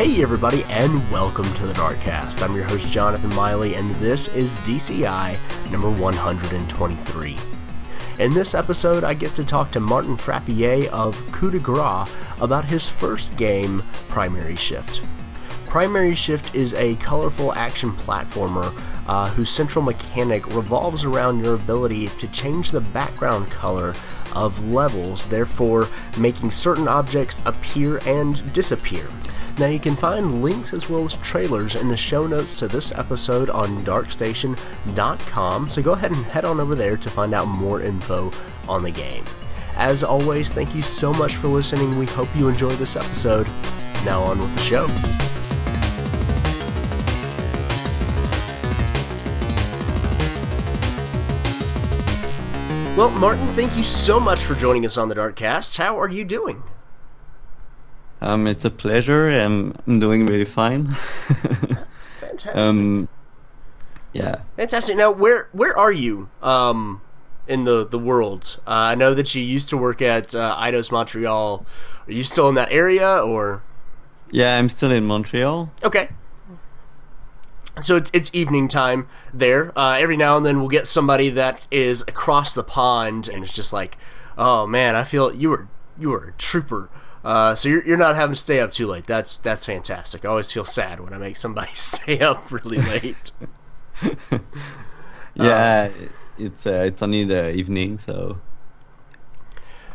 Hey, everybody, and welcome to the Darkcast. I'm your host, Jonathan Miley, and this is DCI number 123. In this episode, I get to talk to Martin Frappier of Coup de Grace about his first game, Primary Shift. Primary Shift is a colorful action platformer uh, whose central mechanic revolves around your ability to change the background color of levels, therefore making certain objects appear and disappear. Now, you can find links as well as trailers in the show notes to this episode on darkstation.com, so go ahead and head on over there to find out more info on the game. As always, thank you so much for listening. We hope you enjoy this episode. Now, on with the show. Well, Martin, thank you so much for joining us on the Darkcast. How are you doing? Um, it's a pleasure. I'm, I'm doing really fine. Fantastic. um, yeah. Fantastic. Now, where where are you um, in the the world? Uh, I know that you used to work at uh, Eidos Montreal. Are you still in that area, or Yeah, I'm still in Montreal. okay? So it's it's evening time there. Uh, every now and then we'll get somebody that is across the pond, and it's just like, oh man, I feel you were you were a trooper. Uh, so you're, you're not having to stay up too late. That's that's fantastic. I always feel sad when I make somebody stay up really late. Yeah, it's uh, it's only the evening, so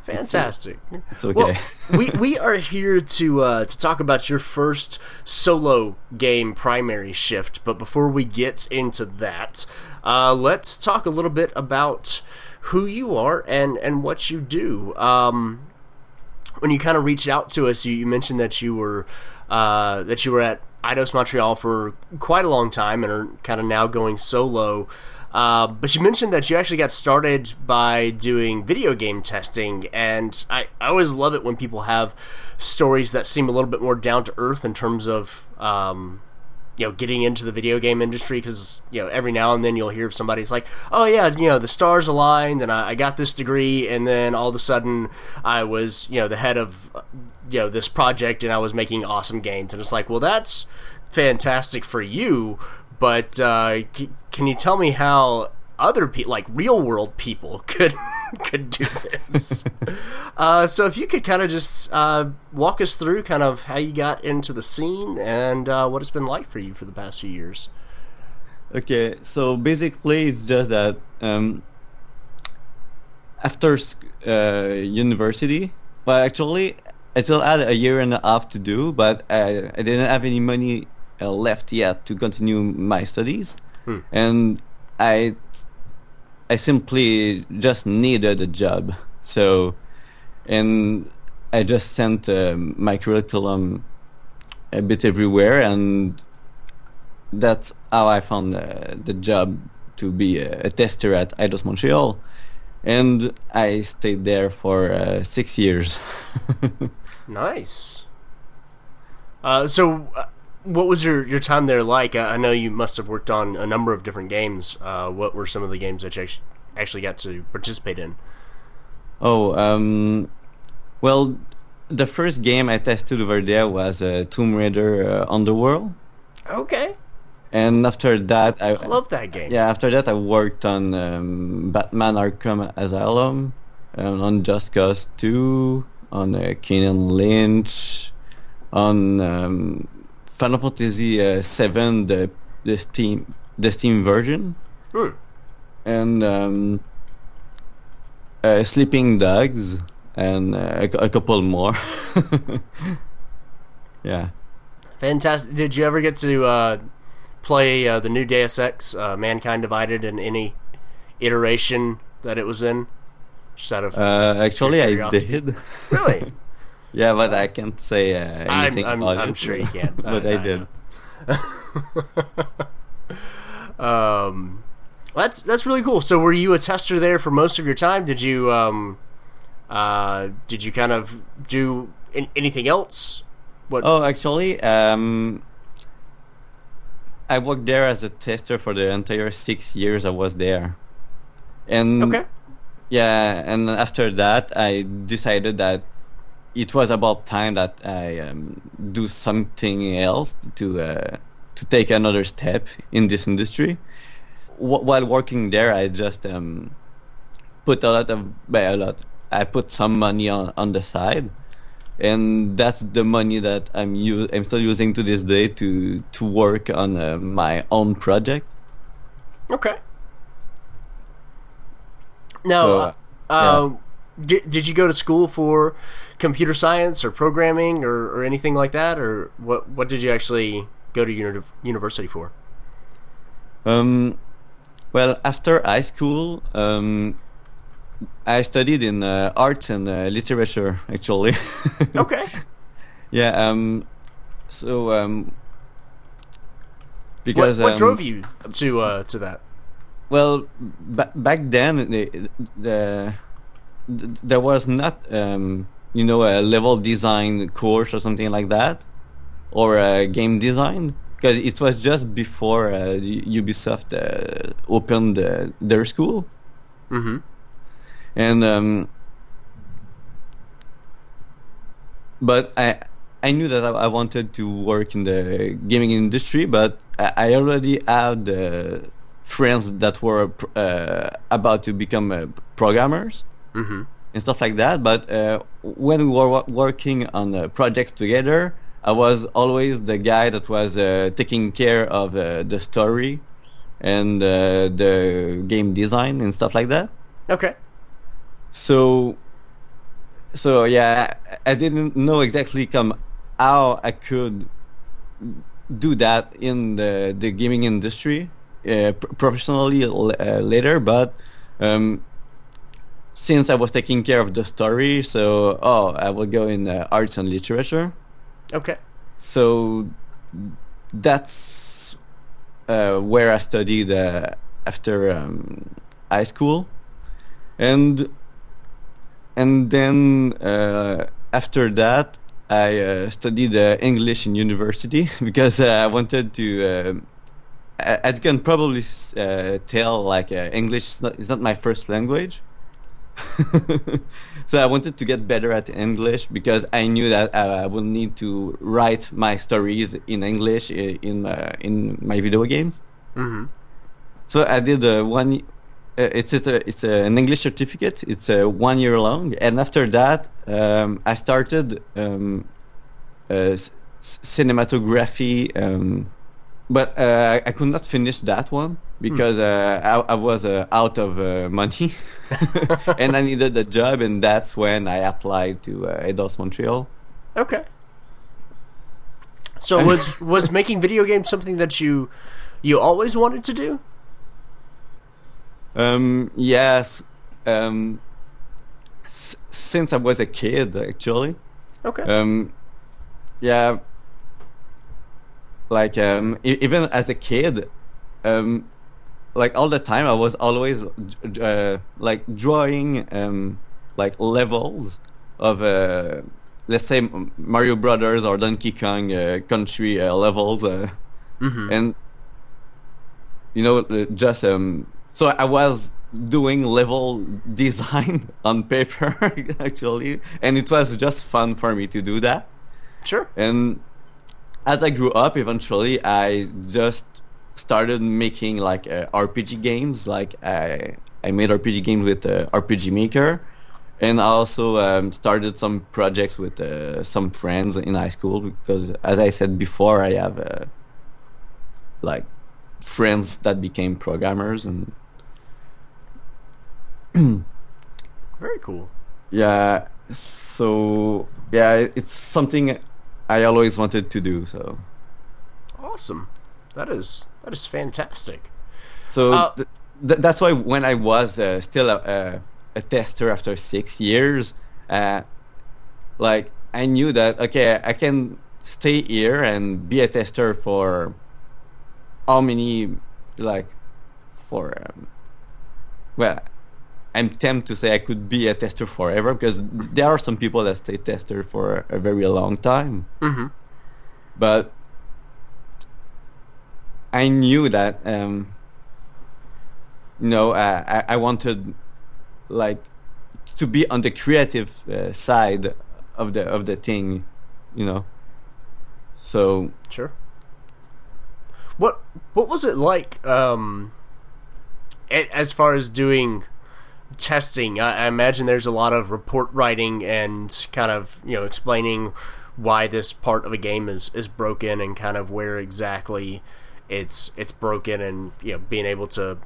Fantastic. it's okay. Well, we we are here to uh, to talk about your first solo game, Primary Shift. But before we get into that, uh, let's talk a little bit about who you are and and what you do. Um, when you kind of reached out to us, you, you mentioned that you were uh, that you were at Eidos Montreal for quite a long time and are kind of now going solo. Uh, but you mentioned that you actually got started by doing video game testing, and I, I always love it when people have stories that seem a little bit more down to earth in terms of um, you know getting into the video game industry because you know every now and then you'll hear somebody's like oh yeah you know the stars aligned and I, I got this degree and then all of a sudden I was you know the head of you know this project and I was making awesome games. And it's like well that's fantastic for you but uh, c- can you tell me how other people like real world people could could do this. Uh, so if you could kind of just uh, walk us through kind of how you got into the scene and uh, what it's been like for you for the past few years. Okay, so basically it's just that um, after uh, university, well, actually, I still had a year and a half to do, but I, I didn't have any money uh, left yet to continue my studies, Hmm. and I I simply just needed a job. So, and I just sent uh, my curriculum a bit everywhere, and that's how I found uh, the job to be a, a tester at Eidos Montreal, and I stayed there for uh, six years. nice uh, so uh, what was your, your time there like? I, I know you must have worked on a number of different games. Uh, what were some of the games that you actually got to participate in? Oh, um, well, the first game I tested over there was uh, Tomb Raider uh, Underworld, okay. And after that, I, I love that game. Yeah, after that I worked on um, Batman Arkham Asylum, and on Just Cause 2, on uh, Kane & Lynch, on um, Final Fantasy uh, 7, the the Steam the Steam version, Hmm. and um, uh, Sleeping Dogs, and uh, a, a couple more. yeah. Fantastic. Did you ever get to uh, play uh, the new Deus Ex, uh, Mankind Divided, in any iteration that it was in? Just out of Uh, actually, I did. really, Yeah, but I can't say uh, I'm, anything I'm, I'm it. sure you can. but I, did. Um, that's that's really cool. So, were you a tester there for most of your time? Did you um, uh, did you kind of do in, anything else? What? Oh, actually, um, I worked there as a tester for the entire six years I was there. And okay. yeah, and after that, I decided that it was about time that I um, do something else to uh, to take another step in this industry. W- while working there, I just um, put a lot of a lot. I put some money on on the side, and that's the money that I'm u- I'm still using to this day to to work on uh, my own project. Okay. Now, So, uh, yeah. Um, did, did you go to school for computer science or programming or, or anything like that, or what? What did you actually go to uni- university for? Um, well, after high school, um, I studied in uh, arts and uh, literature. Actually, Okay. yeah. Um, so um, because what um, drove you to uh, to that? Well, ba- back then, the, the, th- there was not, um, you know, a level design course or something like that, or a game design, because it was just before uh, Ubisoft uh, opened uh, their school, Mm-hmm. and um, but I I knew that I, I wanted to work in the gaming industry, but I, I already had uh, friends that were uh, about to become uh, programmers Mm-hmm. and stuff like that. But uh, when we were wo- working on uh, projects together, I was always the guy that was uh, taking care of uh, the story and uh, the game design and stuff like that. Okay. So, so yeah, I I didn't know exactly come how I could do that in the the gaming industry uh, professionally uh, later, but um, since I was taking care of the story, so oh, I will go in uh, arts and literature. Okay. So that's uh, where I studied uh, after um, high school, and and then uh, after that I uh, studied uh, English in university because uh, I wanted to. as you can probably uh, tell, like uh, English is not, is not my first language. so I wanted to get better at English because I knew that uh, I would need to write my stories in English in uh, in my video games. Mm-hmm. So I did uh, one. Uh, it's it's, a, it's a, an English certificate. It's uh, one year long, and after that, um, I started um, uh, cinematography. Um, but uh, I could not finish that one because uh, I, I was uh, out of uh, money, and I needed a job, and that's when I applied to uh, Eidos Montreal. Okay. So was was making video games something that you you always wanted to do? Um, yes, um, s- since I was a kid, actually. Okay. Um, yeah, like um, even as a kid, um, like all the time, I was always uh, like drawing um, like levels of uh, let's say Mario Brothers or Donkey Kong uh, Country uh, levels, uh, mm-hmm. and you know uh, just um, so I was doing level design on paper actually, and it was just fun for me to do that. Sure. And as I grew up, eventually I just started making like uh, RPG games. Like I I made RPG games with uh, RPG Maker, and I also um, started some projects with uh, some friends in high school because, as I said before, I have uh, like friends that became programmers and Very cool. yeah. So yeah, it's something I always wanted to do. So. Awesome. That is that is fantastic. So Uh, th- th- that's why when I was uh, still a, a, a tester after six years, uh, like I knew that okay, I can stay here and be a tester for how many, like, for um, well, I'm tempted to say I could be a tester forever because there are some people that stay tester for a very long time Mm-hmm. but I knew that um, you know I, I wanted like to be on the creative uh, side of the of the thing, you know. So Sure. What what was it like um as far as doing testing? I, I imagine there's a lot of report writing and kind of, you know, explaining why this part of a game is is broken and kind of where exactly it's it's broken and, you know, being able to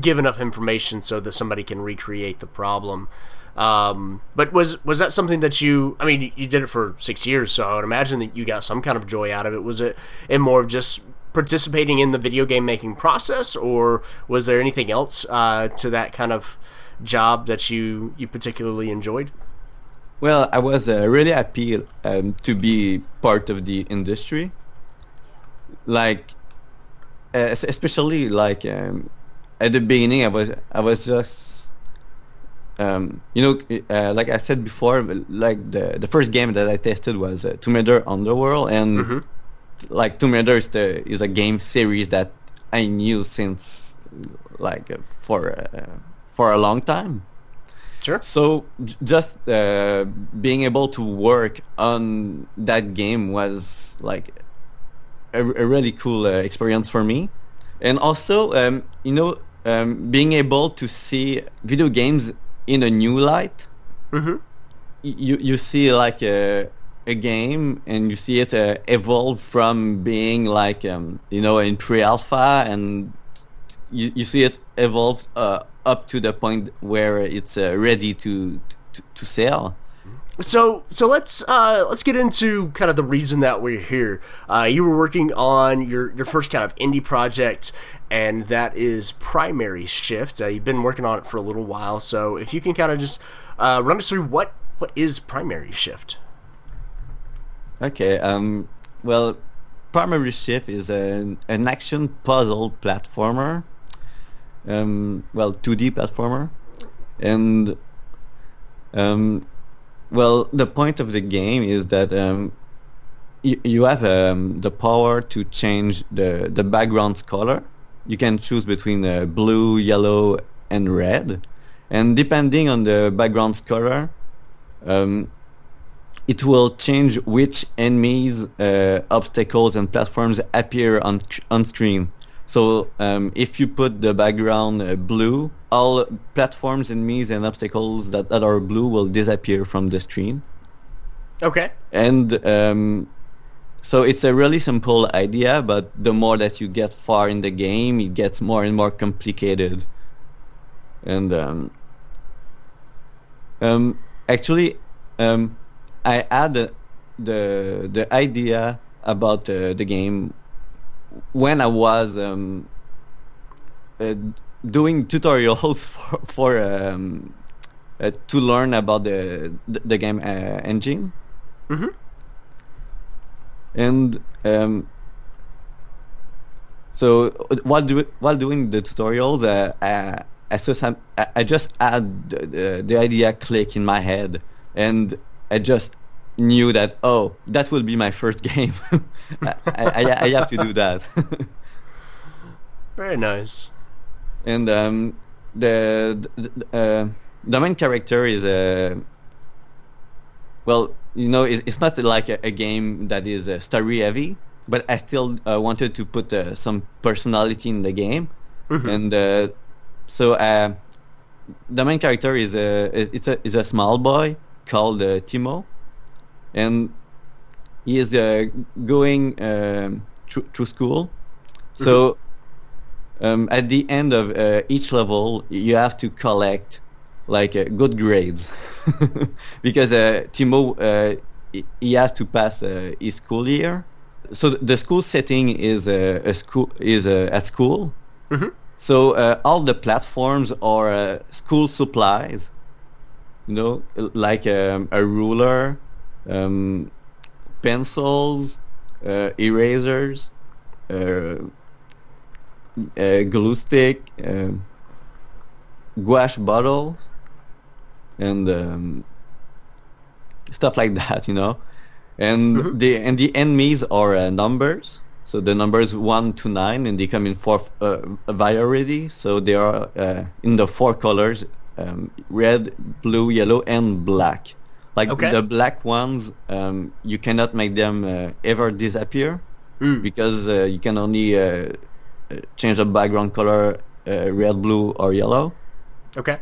give enough information so that somebody can recreate the problem. Um, but was was that something that you? I mean, you did it for six years, so I would imagine that you got some kind of joy out of it. Was it in more of just participating in the video game making process, or was there anything else uh, to that kind of job that you you particularly enjoyed? Well, I was uh, really happy um, to be part of the industry. Like, uh, especially like um, at the beginning, I was I was just, um, you know, uh, like I said before, like the the first game that I tested was uh, Tomb Raider Underworld, and like Tomb Raider is the is a game series that I knew since like uh, for uh, for a long time. Sure. So j- just uh, being able to work on that game was like a, a really cool uh, experience for me, and also um, you know um, being able to see video games in a new light. Mm-hmm. You you see like a a game and you see it uh, evolve from being like um, you know in pre-alpha and you, you see it evolve uh, up to the point where it's uh, ready to, to to sell. So so let's uh, let's get into kind of the reason that we're here. Uh, you were working on your your first kind of indie project, and that is Primary Shift. Uh, you've been working on it for a little while, so if you can kind of just uh, run us through what what is Primary Shift. Okay. Um. Well, Primary Shift is an an action puzzle platformer. Um. Well, 2D platformer, and um. Well, the point of the game is that um, you, you have um, the power to change the the background's color. You can choose between uh, blue, yellow, and red, and depending on the background's color, um, it will change which enemies, uh, obstacles, and platforms appear on on screen. So um, if you put the background uh, blue, all platforms, enemies, and obstacles that, that are blue will disappear from the screen. Okay. And um, so it's a really simple idea, but the more that you get far in the game, it gets more and more complicated. And um, um, actually, um, I had the the, idea about uh, the game when I was um, uh, doing tutorials for, for um, uh, to learn about the the, game uh, engine Mm-hmm. and um, so uh, while do, while doing the tutorials, uh, I, I just had, I- I just had the, the, the idea click in my head, and I just knew that oh that will be my first game. I, I, I have to do that, Very nice. and um, the the, uh, the main character is a well you know it, it's not like a, a game that is uh, story heavy but i still uh, wanted to put uh, some personality in the game Mhm. and uh, so uh, the main character is a it's a is a small boy called uh, timo and he is uh, going um, through, through school so um, at the end of uh, each level you have to collect like uh, good grades because uh, Timo uh, he- has to pass uh, his school year. So the school setting is uh, a school is uh, at school. Mm-hmm. So uh, all the platforms are uh, school supplies, you know, like um, a ruler, um, pencils, uh, erasers, uh, uh, glue stick, um, gouache bottles, and um, stuff like that, you know. And Mhm. the and the enemies are uh, numbers. So the numbers one to nine, and they come in four uh, variety. So they are uh, in the four colors: um, red, blue, yellow, and black. Like Okay. the black ones, um, you cannot make them uh, ever disappear Mm. because uh, you can only uh, uh, change the background color uh, red, blue, or yellow. Okay.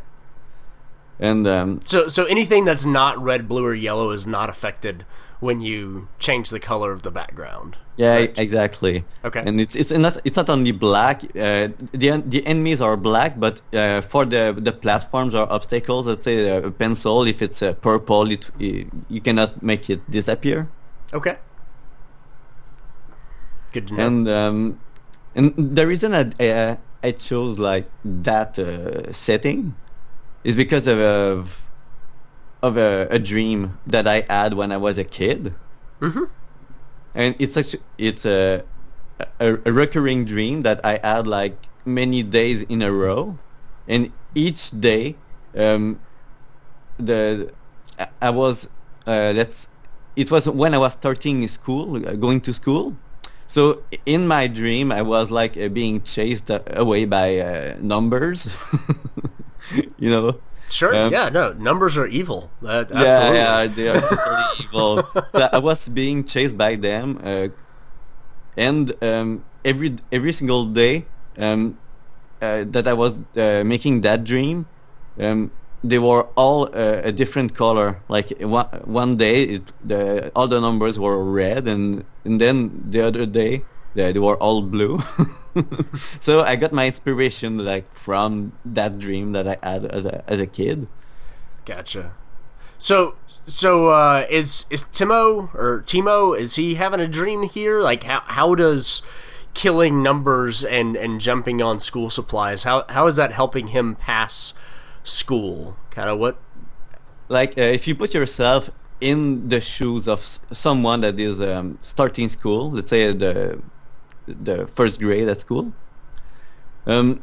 And um, So so anything that's not red, blue, or yellow is not affected when you change the color of the background. yeah, Right. exactly. Okay. And it's it's not it's not only black. Uh, the the enemies are black, but uh, for the the platforms or obstacles, let's say uh, a pencil, if it's uh, purple, it, you cannot make it disappear. Okay. Good to know. And um, and the reason I I, I chose like that uh, setting is because of of, of a, a dream that I had when I was a kid, mm-hmm. and it's actually it's a, a a recurring dream that I had like many days in a row, and each day, um, the I- I was uh, let's it was when I was starting school, uh, going to school. So in my dream, I was like uh, being chased uh, away by uh, numbers, you know. Sure. Um, yeah. No. Numbers are evil. That, Yeah, absolutely. yeah, they are totally evil. So I was being chased by them, uh, and um, every every single day um, uh, that I was uh, making that dream, um, they were all uh, a different color. Like one one day, it, the all the numbers were red, and and then the other day, they, they were all blue. so I got my inspiration like from that dream that I had as a as a kid. Gotcha. So so uh, is is Timo or Timo is he having a dream here? Like how how does killing numbers and and jumping on school supplies how how is that helping him pass school? Kind of what? like uh, if you put yourself in the shoes of someone that is um, starting school, let's say the the first grade at school, um,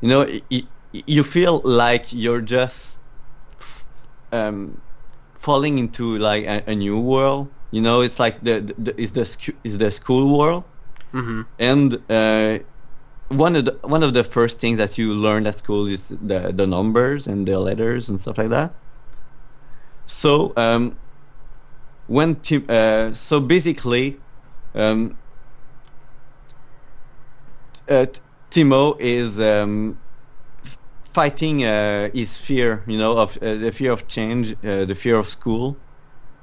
you know, y- y- you feel like you're just um, falling into like a, a new world. You know, it's like the, the, the is the is the school world, Mm-hmm. and uh, one of the one of the first things that you learn at school is the the numbers and the letters and stuff like that. So um, when Tim, uh, so basically, um, uh, Timo is um, fighting uh, his fear, you know, of uh, the fear of change, uh, the fear of school,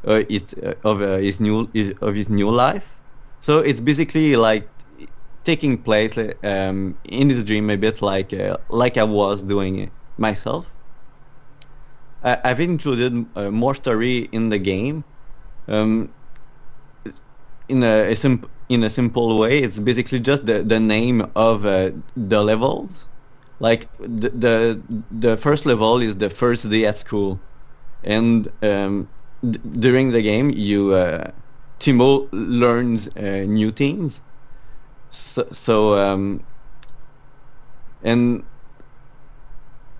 uh, it uh, of his new his, of his new life. So it's basically like taking place um, in this dream a bit like like I was doing it myself. I, I've included more story in the game. Um, in a, a simp- in a simple way, it's basically just the, the name of uh, the levels. Like the, the the first level is the first day at school, and um, d- during the game you uh, Timo learns uh, new things. So, so um, and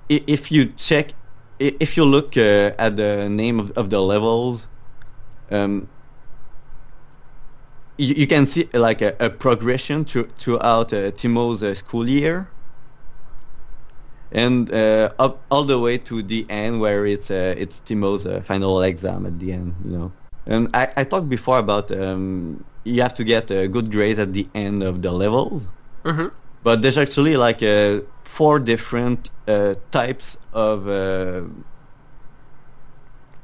if you check, if you look uh, at the name of, of the levels, um, you, you can see like a, a progression through, throughout uh, Timo's uh, school year, and uh, up all the way to the end where it's uh, it's Timo's uh, final exam at the end. You know, and I, I talked before about um, you have to get a good grades at the end of the levels, Mm-hmm. but there's actually like uh, four different uh, types of uh,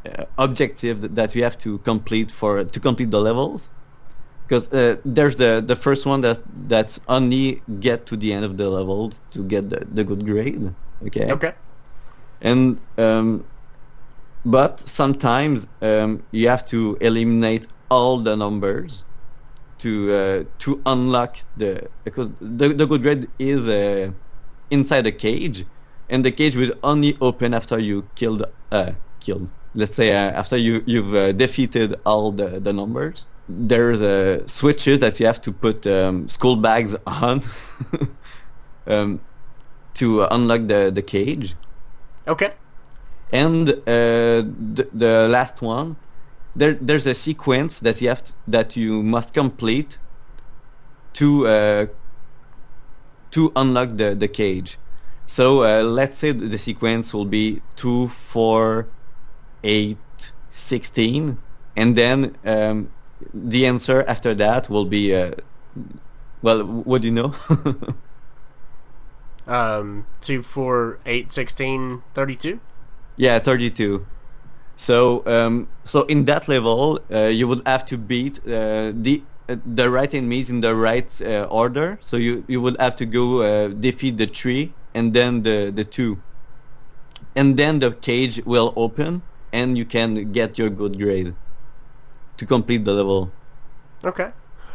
uh, objective that, that you have to complete for to complete the levels because uh, there's the the first one that that's only get to the end of the levels to get the, the good grade okay? Okay. and um, but sometimes um, you have to eliminate all the numbers to uh, to unlock the because the the good grade is uh, inside a cage and the cage will only open after you killed uh killed. Let's say uh, after you you've uh, defeated all the the numbers there's uh, switches that you have to put um, school bags on um, to unlock the the cage Okay. and uh, the, the last one there there's a sequence that you have to, that you must complete to uh, to unlock the the cage so uh, let's say the sequence will be two four eight 16, and then um, the answer after that will be uh, well, what do you know? um, 2, 4, 8, 16, 32? Yeah, 32. So, um, so in that level, uh, you would have to beat uh, the uh, the right enemies in the right uh, order. So you you would have to go uh, defeat the tree and then the the two, and then the cage will open and you can get your good grade to complete the level. Okay.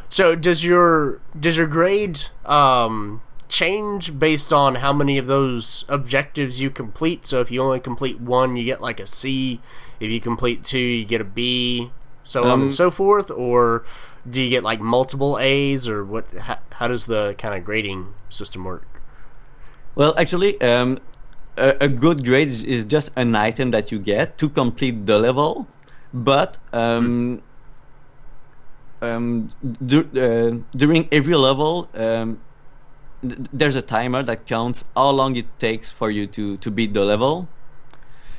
So does your does your grade um, change based on how many of those objectives you complete? So if you only complete one, you get like a C. If you complete two, you get a B. So on Um, and so forth, or do you get like multiple A's, or what? How, how does the kind of grading system work? Well, actually, um, a, a good grade is, is just an item that you get to complete the level, but um, um, dur- uh, during every level, um, th- there's a timer that counts how long it takes for you to, to beat the level.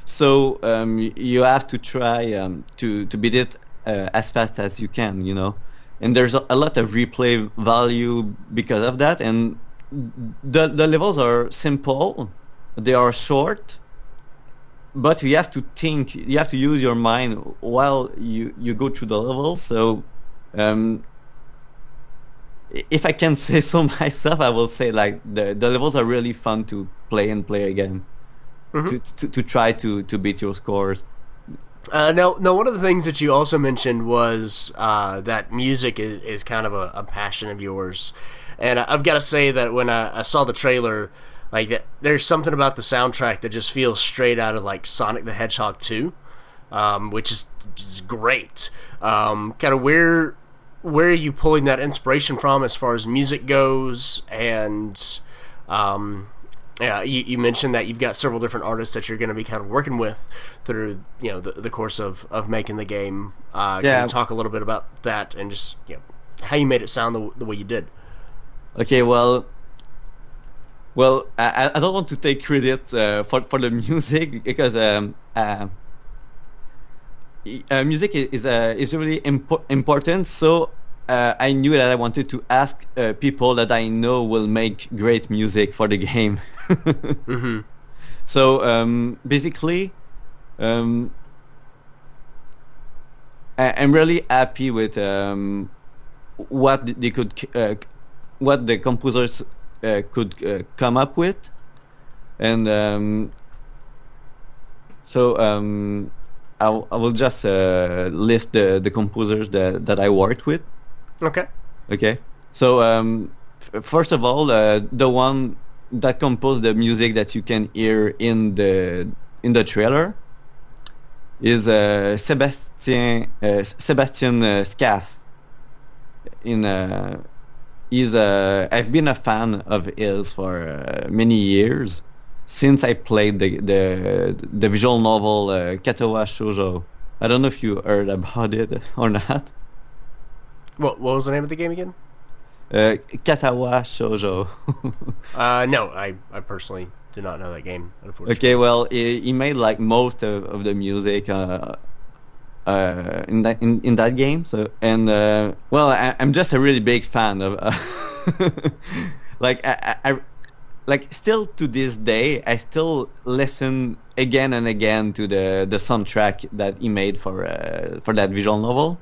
So um, you have to try um, to to beat it uh, as fast as you can, you know. And there's a, a lot of replay value because of that. And the the levels are simple, they are short, but you have to think, you have to use your mind while you you go through the levels. So. Um, if I can say so myself, I will say like the the levels are really fun to play and play again, to, to to try to to beat your scores. Uh, now, now, one of the things that you also mentioned was uh, that music is, is kind of a, a passion of yours, and I've got to say that when I, I saw the trailer, like that, there's something about the soundtrack that just feels straight out of like Sonic the Hedgehog 2, um, which is, is great. Um, kind of where where are you pulling that inspiration from as far as music goes, and um, yeah, you, you mentioned that you've got several different artists that you're going to be kind of working with through you know the, the course of, of making the game. Uh, Can Yeah. you talk a little bit about that and just you know, how you made it sound the, the way you did? Okay, well, well, I, I don't want to take credit uh, for for the music because um, uh, uh, music is uh, is really impo- important. So uh, I knew that I wanted to ask uh, people that I know will make great music for the game. Mm-hmm. So um, basically, um, I, I'm really happy with um, what they could, uh, what the composers uh, could uh, come up with, and um, so um, I, w- I will just uh, list the the composers that that I worked with. Okay. Okay. So um, f- first of all, uh, the one that composed the music that you can hear in the in the trailer is uh, Sebastien uh, Sebastian uh, Scaff. In uh, he's uh, I've been a fan of his for uh, many years since I played the the the visual novel uh, Katawa Shoujo. I don't know if you heard about it or not. What what was the name of the game again? Uh, Katawa Shoujo. Uh, no, I, I personally do not know that game. Unfortunately. okay, well, he, he made like most of, of the music uh, uh, in that in, in that game. So and uh, well, I, I'm just a really big fan of. Uh, like I, I, like still to this day, I still listen again and again to the the soundtrack that he made for uh, for that visual novel.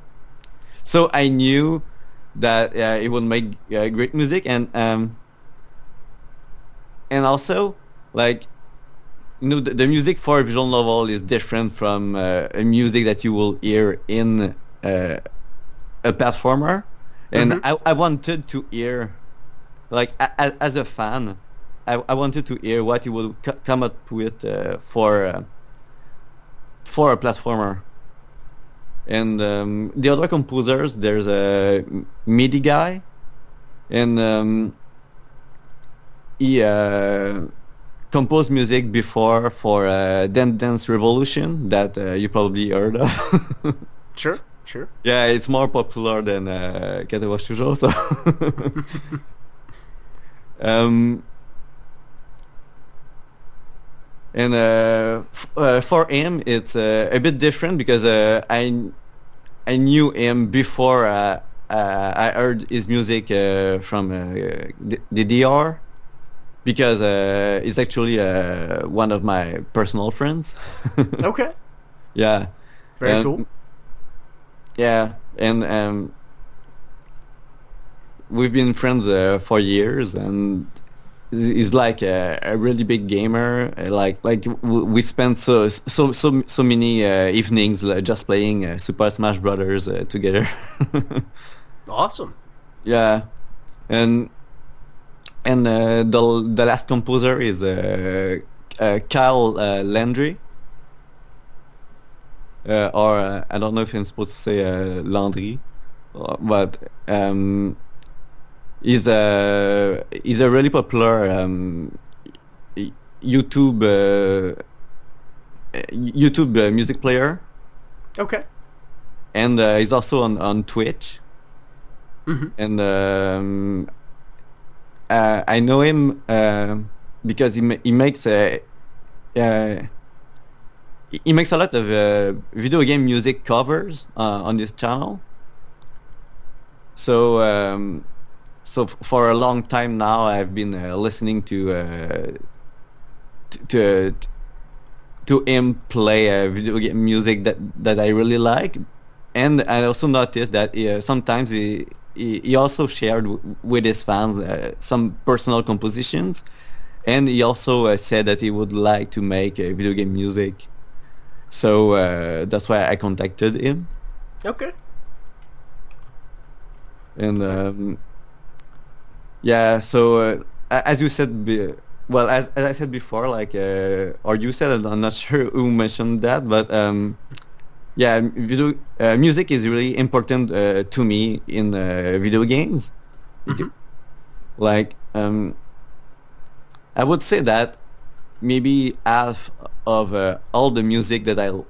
So I knew that uh, it would make uh, great music and um, and also like you know the, the music for a visual novel is different from uh, a music that you will hear in uh, a platformer and Mhm. I, I wanted to hear like as a fan I, I wanted to hear what he would c- come up with uh, for uh, for a platformer and um, the other composers there's a MIDI guy and um, he uh, composed music before for uh, Dance Dance Revolution that uh, you probably heard of. Sure, sure. yeah, it's more popular than uh, Shoujo, so. um, and uh, f- uh, for him it's uh, a bit different because uh, I I knew him before uh, uh, I heard his music uh, from uh, the, the DR because uh, he's actually uh, one of my personal friends. Okay. yeah. Very And- cool. Yeah, and um, we've been friends uh, for years, and he's like a, a really big gamer. Uh, Like like we spent so so so so many uh, evenings uh, just playing uh, Super Smash Brothers uh, together. Awesome. yeah, and and uh, the the last composer is uh, uh, Kyle uh, Landry. Uh, or uh, I don't know if I'm supposed to say uh, Landry, but um, he's a he's a really popular um, YouTube uh, YouTube uh, music player, Okay. and uh, he's also on on Twitch. hmm and um, uh, I know him uh, because he ma- he makes a uh, he- makes a lot of uh, video game music covers uh, on this channel. So um, so f- for a long time now, I've been uh, listening to uh, t- to to him play uh, video game music that that I really like, and I also noticed that uh, sometimes he, he he also shared w- with his fans uh, some personal compositions, and he also uh, said that he would like to make uh, video game music. So uh, that's why I contacted him, Okay. and um, yeah. So uh, as you said, be- well, as as I said before, like uh, or you said, I'm not sure who mentioned that, but um, yeah, video uh, music is really important uh, to me in uh, video games. Mhm. Like um, I would say that maybe half of uh, all the music that I l-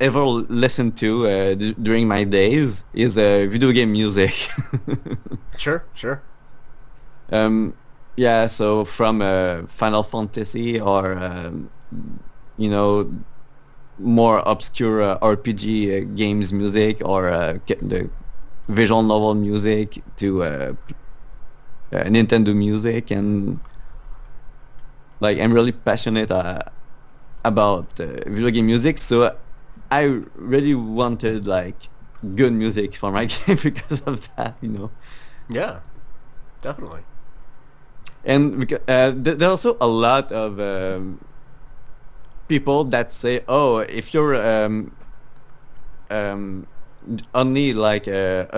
ever listened to uh, d- during my days is uh, video game music. Sure. Sure. Um, yeah, so from uh, Final Fantasy or um, you know more obscure uh, RPG uh, games music or uh, the visual novel music to uh, Nintendo music and like I'm really passionate about video game music so I really wanted like good music for my game because of that you know Yeah. Definitely. And uh, th- there's also a lot of um, people that say, "Oh, if you're um, um, only like a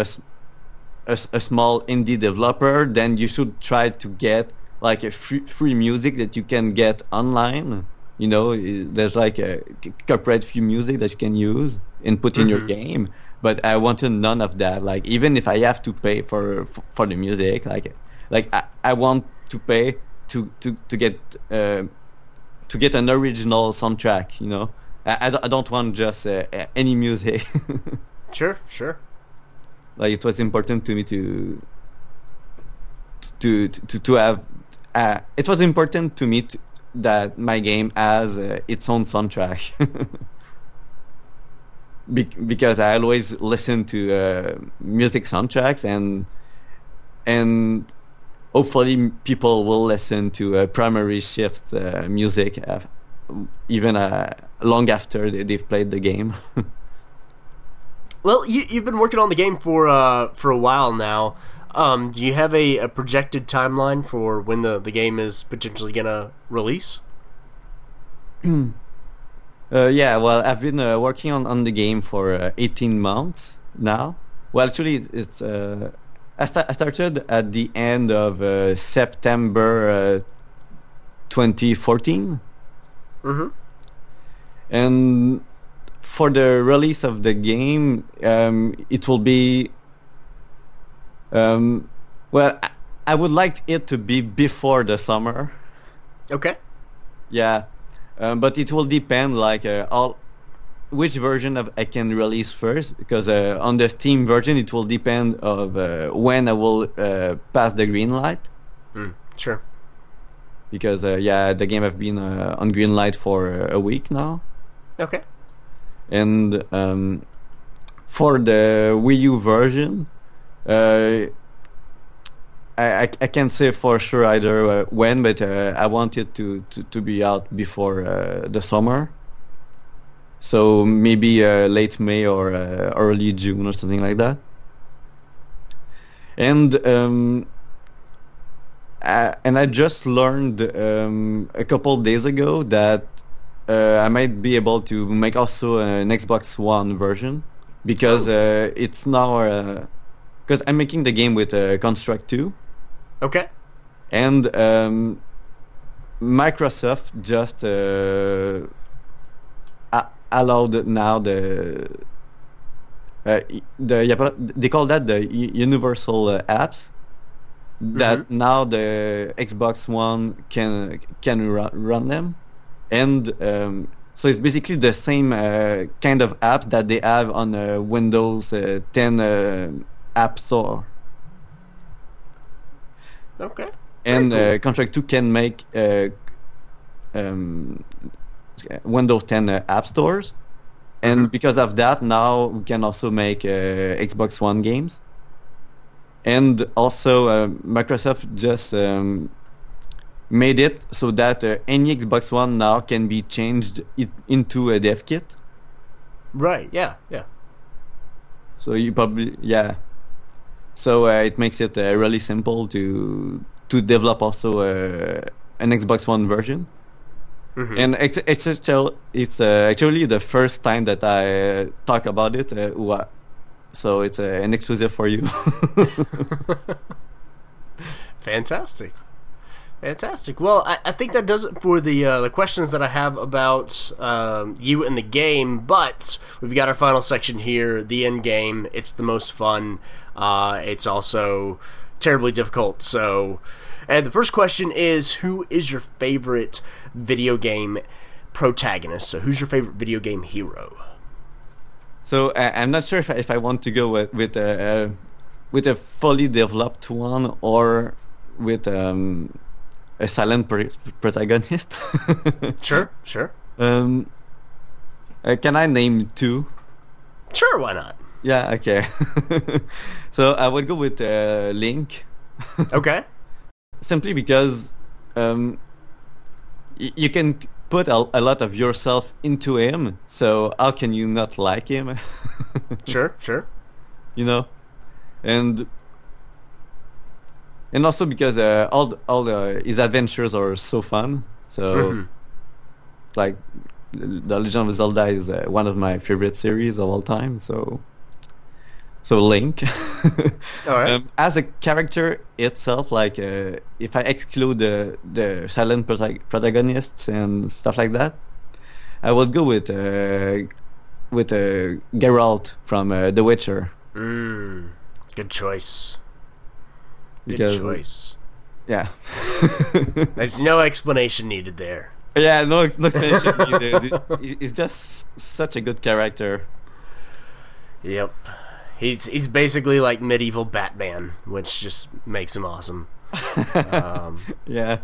a small indie developer, then you should try to get like a free, free music that you can get online. You know, there's like a c- corporate free music that you can use and put in your Mhm. game. But I wanted none of that. Like even if I have to pay for f- for the music, like like I, I want to pay to to to get uh, to get an original soundtrack. You know, I, I, don't, I don't want just uh, any music. Sure. Sure. like it was important to me to to to to have uh, it was important to me to, that my game has uh, its own soundtrack Be- because I always listen to uh, music soundtracks and and hopefully people will listen to uh, primary shift uh, music uh, even uh, long after they, they've played the game Well, you, you've been working on the game for uh, for a while now. Um, do you have a, a projected timeline for when the, the game is potentially gonna release? Uh, yeah, well, I've been uh, working on, on the game for uh, 18 months now. Well, actually, it's uh, I, sta- I started at the end of uh, September uh, 2014, Mm-hmm. and for the release of the game, um, it will be. Um, well, I, I would like it to be before the summer. Okay. Yeah, um, but it will depend like uh, all which version of I can release first because uh, on the Steam version it will depend of uh, when I will uh, pass the Greenlight. Mm, sure. because uh, yeah, the game have been uh, on Greenlight for a week now, Okay. and um, for the Wii U version, uh, I, I I can't say for sure either uh, when, but uh, I want it to, to, to be out before uh, the summer. So maybe uh, late May or uh, early June or something like that. And um, I, and I just learned um, a couple days ago that uh, I might be able to make also an Xbox One version because uh, it's now because I'm making the game with uh, Construct 2 Okay. and um, Microsoft just uh, allowed now the uh, the they call that the universal uh, apps that now the Xbox One can can run, run them and um, so it's basically the same uh, kind of app that they have on uh, Windows uh, 10 uh, App Store Okay. and Very cool. uh, Construct 2 can make uh, um, Windows 10 uh, app stores. And Mhm. because of that, now we can also make uh, Xbox One games. And also, uh, Microsoft just um, made it so that uh, any Xbox One now can be changed it into a dev kit. Right. Yeah. Yeah. So you probably yeah. So uh, it makes it uh, really simple to to develop also uh, an Xbox One version. Mhm. And it's it's it's uh, actually the first time that I uh, talk about it. Uh, so it's uh, an exclusive for you. Fantastic. Fantastic. Well, I, I think that does it for the uh, the questions that I have about um, you and the game. But we've got our final section here, the end game. It's the most fun. Uh, it's also terribly difficult. So, and the first question is, who is your favorite video game protagonist? So, who's your favorite video game hero? so uh, I'm not sure if I, if I want to go with with a uh, with a fully developed one or with um, a silent pr- protagonist. Sure, sure, um, uh, can I name two? sure. Why not? Yeah, okay. so I would go with uh, Link, Okay. simply because um, y- you can put a, a lot of yourself into him. So how can you not like him? Sure, sure. you know, and and also because uh, all the, all the, his adventures are so fun. So Mhm. like the Legend of Zelda is uh, one of my favorite series of all time. So so Link. All right. um, as a character itself, like uh, if I exclude the the silent protag- protagonists and stuff like that, I would go with uh, with uh, Geralt from uh, The Witcher Mm, good choice. Good because choice. yeah. There's no explanation needed there. Yeah, no, no explanation needed. He- He's just such a good character. Yep. He's he's basically like medieval Batman, which just makes him awesome. Um, Yeah.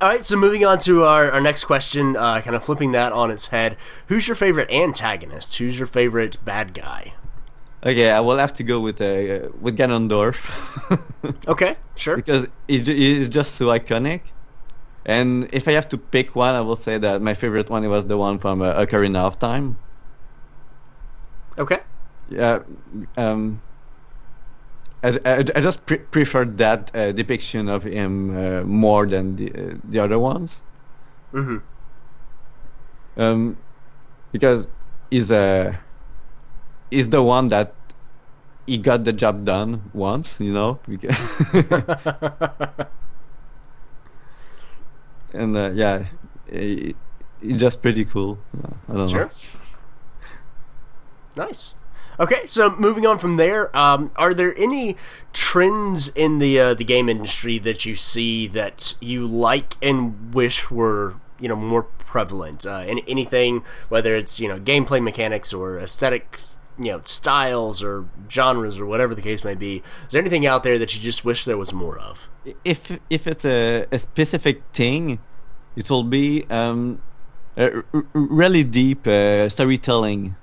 all right, so moving on to our, our next question, uh, kind of flipping that on its head. Who's your favorite antagonist? Who's your favorite bad guy? Okay, I will have to go with uh, with Ganondorf Okay, sure. because he ju- he's just so iconic. And if I have to pick one, I will say that my favorite one was the one from uh, Ocarina of Time. Okay. Yeah, um, I, I, I just pre- preferred that uh, depiction of him uh, more than the uh, the other ones. Mm-hmm. um, because he's uh, he's the one that he got the job done once, you know. And uh, yeah, he, he's just pretty cool. I don't Sure. know. Nice. Okay, so moving on from there, um, are there any trends in the uh, the game industry that you see that you like and wish were you know more prevalent? Uh, any, anything, whether it's you know gameplay mechanics or aesthetic you know styles or genres or whatever the case may be. Is there anything out there that you just wish there was more of? If if it's a, a specific thing, it will be um, really deep uh, storytelling,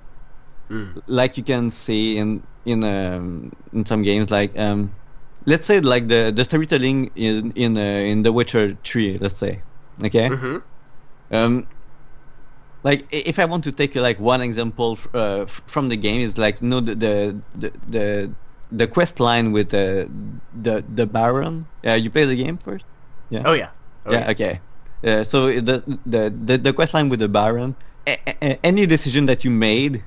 Mm. like you can see in in um, in some games. Like um, let's say like the the storytelling in in uh, in The Witcher Three. Let's say, okay. Mm-hmm. Um, like if I want to take like one example uh, from the game is like you know the the the the, the quest line with the the the Baron. Yeah, you play the game first. Yeah. Oh yeah. Oh, yeah. Okay. Uh, so the, the the the quest line with the Baron. A- a- any decision that you made,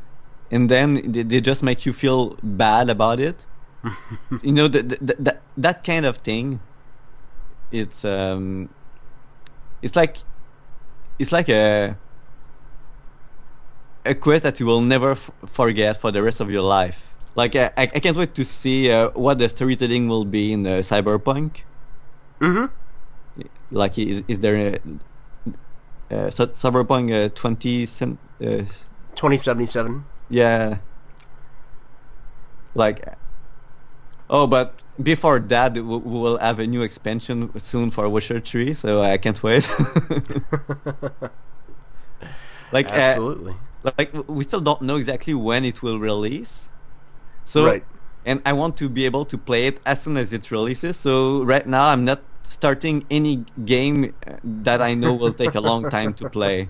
and then they, just make you feel bad about it. you know the, that that kind of thing. It's um. It's like it's like a a quest that you will never f- forget for the rest of your life. Like I, I can't wait to see uh, what the storytelling will be in uh, Cyberpunk. Mm-hmm. Like is, is there a, uh, Cyberpunk uh, twenty cent? Uh, Twenty seventy seven. Yeah. Like, oh, but before that, we will have a new expansion soon for Witcher Three, so I can't wait. like, uh, Absolutely. like we still don't know exactly when it will release so Right. and i want to be able to play it as soon as it releases so right now i'm not starting any game uh, that i know will take a long time to play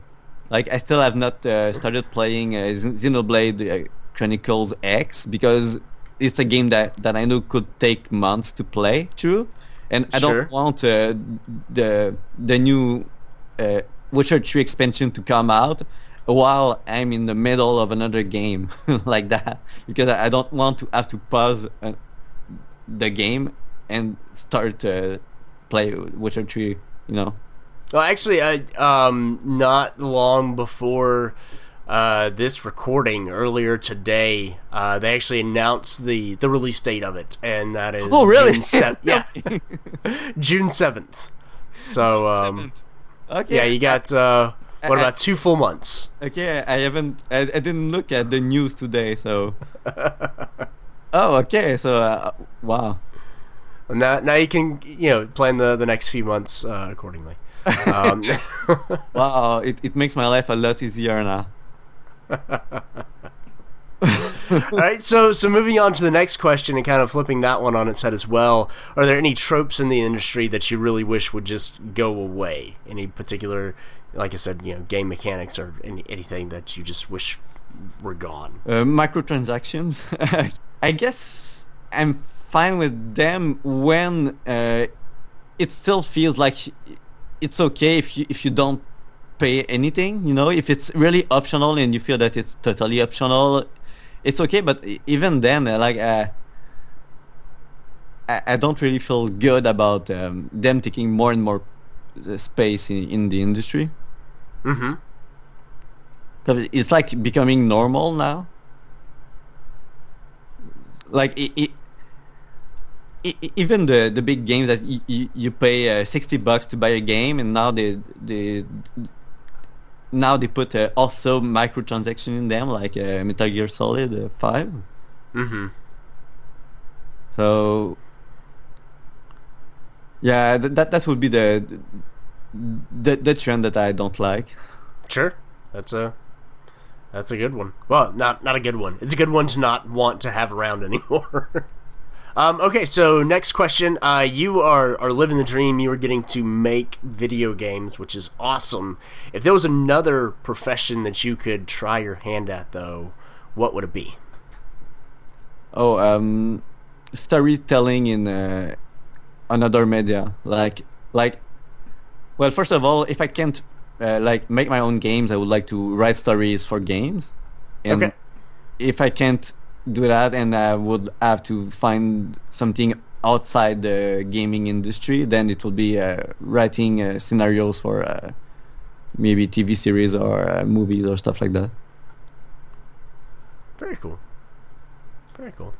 like i still have not uh, started playing uh, xenoblade uh, chronicles x because it's a game that that i know could take months to play through and i Sure. don't want uh, the the new uh, Witcher 3 expansion to come out while I'm in the middle of another game like that because I don't want to have to pause uh, the game and start to play Witcher 3, you know. Well, actually, I, um, not long before uh, this recording, earlier today, uh, they actually announced the, the release date of it, and that is Oh, really? June se- yeah, June seventh. So, um, Okay. yeah, you got uh, what I- about two full months? Okay, I haven't I, I didn't look at the news today, so Oh, okay. So uh, wow. And now, now you can you know plan the the next few months uh, accordingly. Um, Wow, it, it makes my life a lot easier now. All right, so so moving on to the next question and kind of flipping that one on its head as well. Are there any tropes in the industry that you really wish would just go away? Any particular, like I said, you know, game mechanics or any, anything that you just wish were gone? uh, microtransactions. I guess I'm fine with them when uh, it still feels like it's okay if you if you don't pay anything. You know, if it's really optional and you feel that it's totally optional, it's okay. But even then, uh, like. Uh, I, don't really feel good about um, them taking more and more uh, space in, in the industry. Mm-hmm. It's like becoming normal now. Like it, even the the big games that y- y- you pay uh, sixty bucks to buy a game, and now they they now they put uh, also microtransaction in them, like uh, Metal Gear Solid uh, Five. Mm-hmm. So yeah, th- that that would be the the the trend that I don't like. Sure, that's a that's a good one. Well, not not a good one. It's a good one to not want to have around anymore. Um, okay, so next question. Uh, you are are living the dream. You are getting to make video games, which is awesome. If there was another profession that you could try your hand at, though, what would it be? Oh, um, storytelling in uh, another media, like like. Well, first of all, if I can't uh, like make my own games, I would like to write stories for games. And Okay. if I can't do that, and I would have to find something outside the gaming industry, then it would be uh, writing uh, scenarios for uh, maybe TV series or uh, movies or stuff like that. Very cool. Very cool.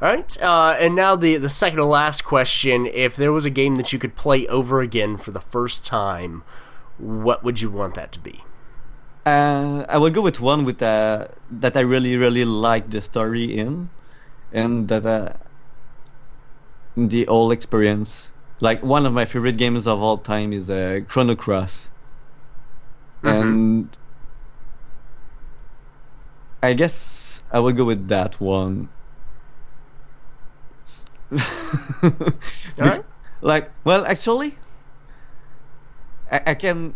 All right, uh, and now the the second to last question: If there was a game that you could play over again for the first time, what would you want that to be? Uh, I will go with one with uh, that I really really like the story in, and that uh, the whole experience. Like one of my favorite games of all time is uh, Chrono Cross, and I guess I will go with that one. Like, well, actually, I, I can,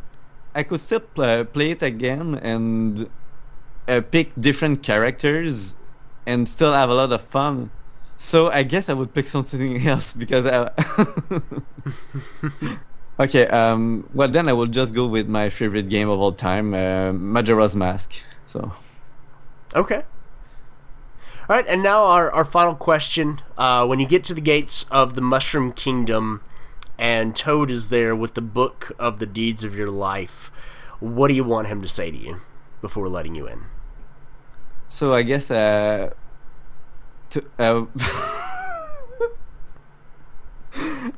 I could still play, play it again and uh, pick different characters and still have a lot of fun. So I guess I would pick something else because I. okay, um, well then I will just go with my favorite game of all time, uh, Majora's Mask. So. Okay. All right, and now our, our final question. Uh, when you get to the gates of the Mushroom Kingdom and Toad is there with the book of the deeds of your life, what do you want him to say to you before letting you in? So I guess uh, to, uh,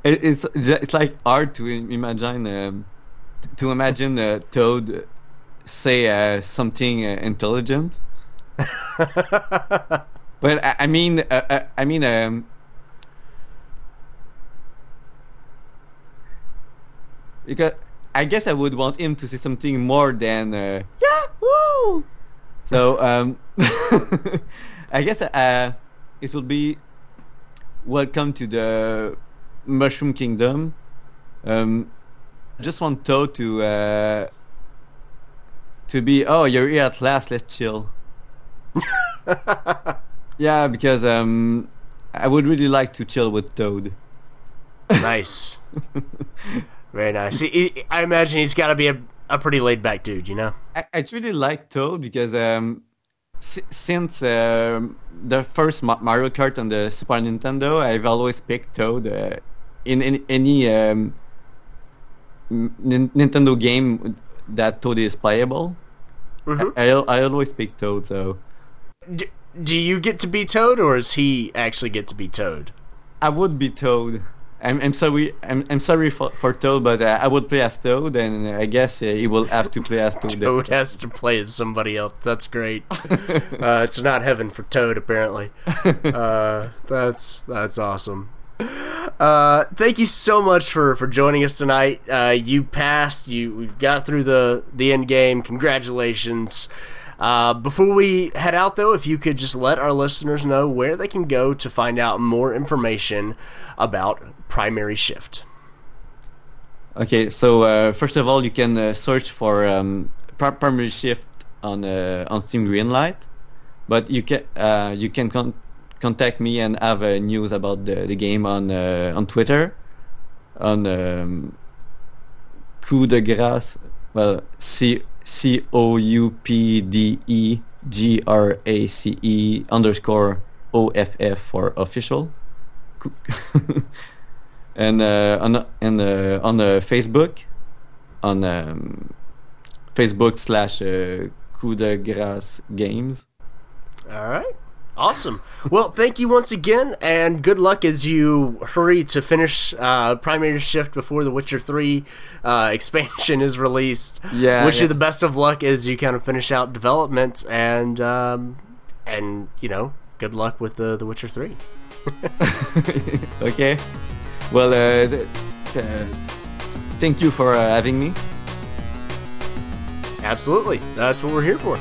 it, it's it's like hard to imagine um, to imagine uh, Toad say uh, something uh, intelligent. But I, I mean, uh, uh, I mean, um, because I guess I would want him to say something more than uh, Yahoo! So um, I guess uh, it will be welcome to the Mushroom Kingdom. Um, just want Toad to uh, to be oh you're here at last let's chill. yeah, because um, I would really like to chill with Toad. nice. Very nice. He- I imagine he's got to be a, a pretty laid back dude, you know? I, I really like Toad because um, si- since um, the first Mario Kart on the Super Nintendo, I've always picked Toad uh, in, in any um, n- Nintendo game that Toad is playable. Mhm. I, I, I always pick Toad, so D- do you get to be Toad, or does he actually get to be Toad? I would be Toad. I'm, I'm sorry. I'm, I'm sorry for, for Toad, but uh, I would play as Toad, and I guess uh, he will have to play as Toad. Toad has to play as somebody else. That's great. uh, it's not heaven for Toad, apparently. Uh, that's that's awesome. Uh, thank you so much for, for joining us tonight. Uh, you passed. You we got through the the end game. Congratulations. Uh, before we head out, though, if you could just let our listeners know where they can go to find out more information about Primary Shift. Okay, so uh, first of all, you can uh, search for um, Pri- Primary Shift on uh, on Steam Greenlight, but you can uh, you can con- contact me and have uh, news about the, the game on on Twitter, on um, Coup de Grace, well C C O U P D E G R A C E underscore O F F for official. And uh, on and uh, on uh, Facebook, on um, Facebook slash uh, Coup de Grace Games. All right. Awesome. Well, thank you once again, and good luck as you hurry to finish uh, Primary Shift before The Witcher 3 uh, expansion is released. Yeah, Wish yeah. you the best of luck as you kind of finish out development, and um, and you know, good luck with the The Witcher 3. okay. Well, uh, th- th- thank you for uh, having me. Absolutely. That's what we're here for.